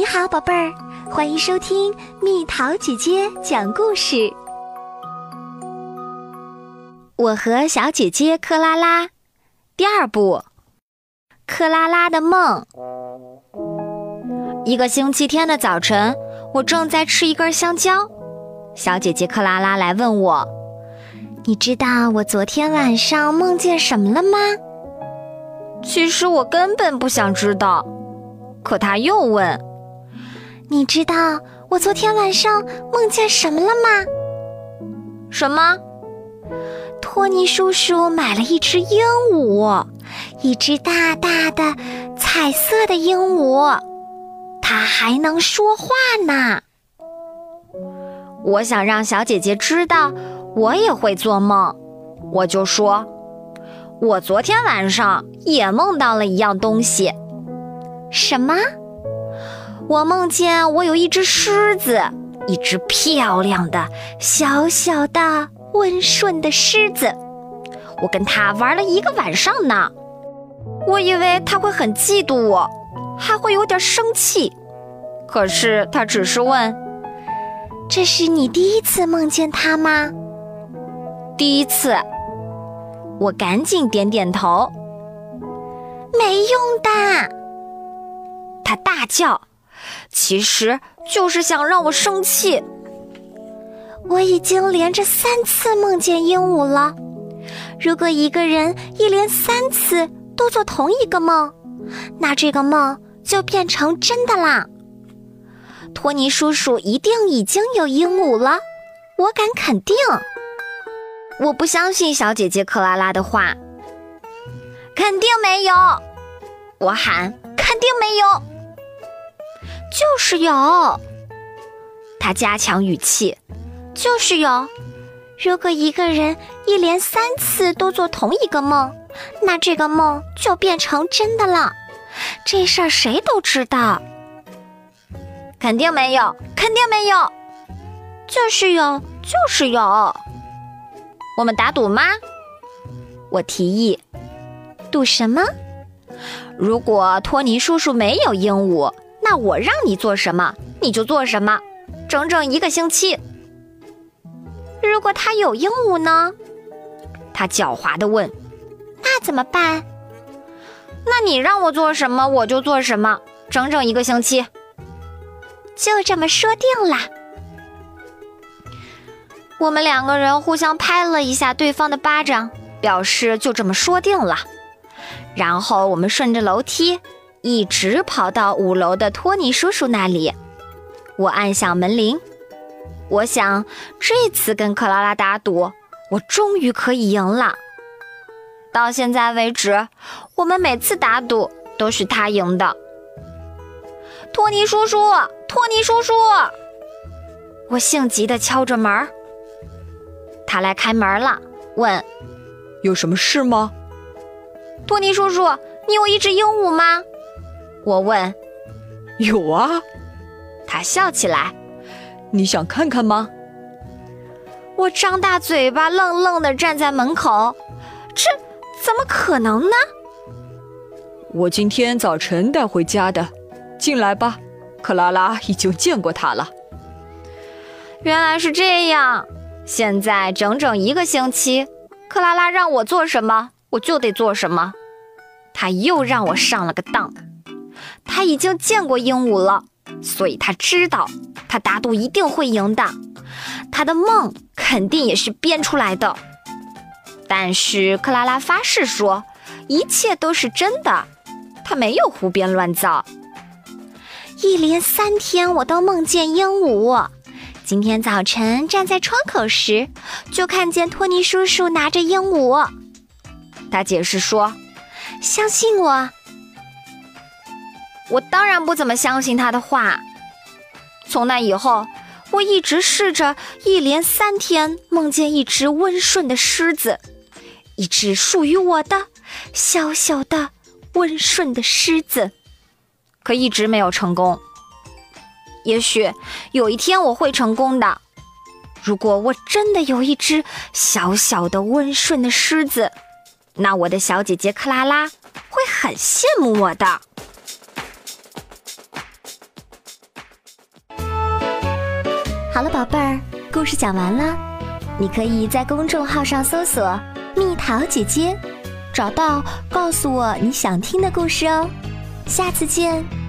你好，宝贝儿，欢迎收听蜜桃姐姐讲故事。我和小姐姐克拉拉，第二部，克拉拉的梦。一个星期天的早晨，我正在吃一根香蕉，小姐姐克拉拉来问我：“你知道我昨天晚上梦见什么了吗？”其实我根本不想知道，可她又问。你知道我昨天晚上梦见什么了吗？什么？托尼叔叔买了一只鹦鹉，一只大大的彩色的鹦鹉，它还能说话呢。我想让小姐姐知道我也会做梦，我就说，我昨天晚上也梦到了一样东西。什么？我梦见我有一只狮子，一只漂亮的、小小的、温顺的狮子。我跟它玩了一个晚上呢。我以为它会很嫉妒我，还会有点生气。可是它只是问：“这是你第一次梦见它吗？”第一次。我赶紧点点头。没用的，它大叫。其实就是想让我生气。我已经连着三次梦见鹦鹉了。如果一个人一连三次都做同一个梦，那这个梦就变成真的啦。托尼叔叔一定已经有鹦鹉了，我敢肯定。我不相信小姐姐克拉拉的话，肯定没有。我喊，肯定没有。就是有，他加强语气，就是有。如果一个人一连三次都做同一个梦，那这个梦就变成真的了。这事儿谁都知道。肯定没有，肯定没有，就是有，就是有。我们打赌吗？我提议。赌什么？如果托尼叔叔没有鹦鹉。那我让你做什么，你就做什么，整整一个星期。如果他有鹦鹉呢？他狡猾地问。那怎么办？那你让我做什么，我就做什么，整整一个星期。就这么说定了。我们两个人互相拍了一下对方的巴掌，表示就这么说定了。然后我们顺着楼梯。一直跑到五楼的托尼叔叔那里，我按响门铃。我想这次跟克拉拉打赌，我终于可以赢了。到现在为止，我们每次打赌都是他赢的。托尼叔叔，托尼叔叔，我性急地敲着门。他来开门了，问：“有什么事吗？”托尼叔叔，你有一只鹦鹉吗？我问：“有啊。”他笑起来。“你想看看吗？”我张大嘴巴，愣愣的站在门口。这怎么可能呢？我今天早晨带回家的。进来吧，克拉拉已经见过他了。原来是这样。现在整整一个星期，克拉拉让我做什么，我就得做什么。他又让我上了个当。他已经见过鹦鹉了，所以他知道他打赌一定会赢的。他的梦肯定也是编出来的，但是克拉拉发誓说一切都是真的，他没有胡编乱造。一连三天我都梦见鹦鹉，今天早晨站在窗口时就看见托尼叔叔拿着鹦鹉。他解释说：“相信我。”我当然不怎么相信他的话。从那以后，我一直试着一连三天梦见一只温顺的狮子，一只属于我的小小的温顺的狮子，可一直没有成功。也许有一天我会成功的。如果我真的有一只小小的温顺的狮子，那我的小姐姐克拉拉会很羡慕我的。好了，宝贝儿，故事讲完了。你可以在公众号上搜索“蜜桃姐姐”，找到告诉我你想听的故事哦。下次见。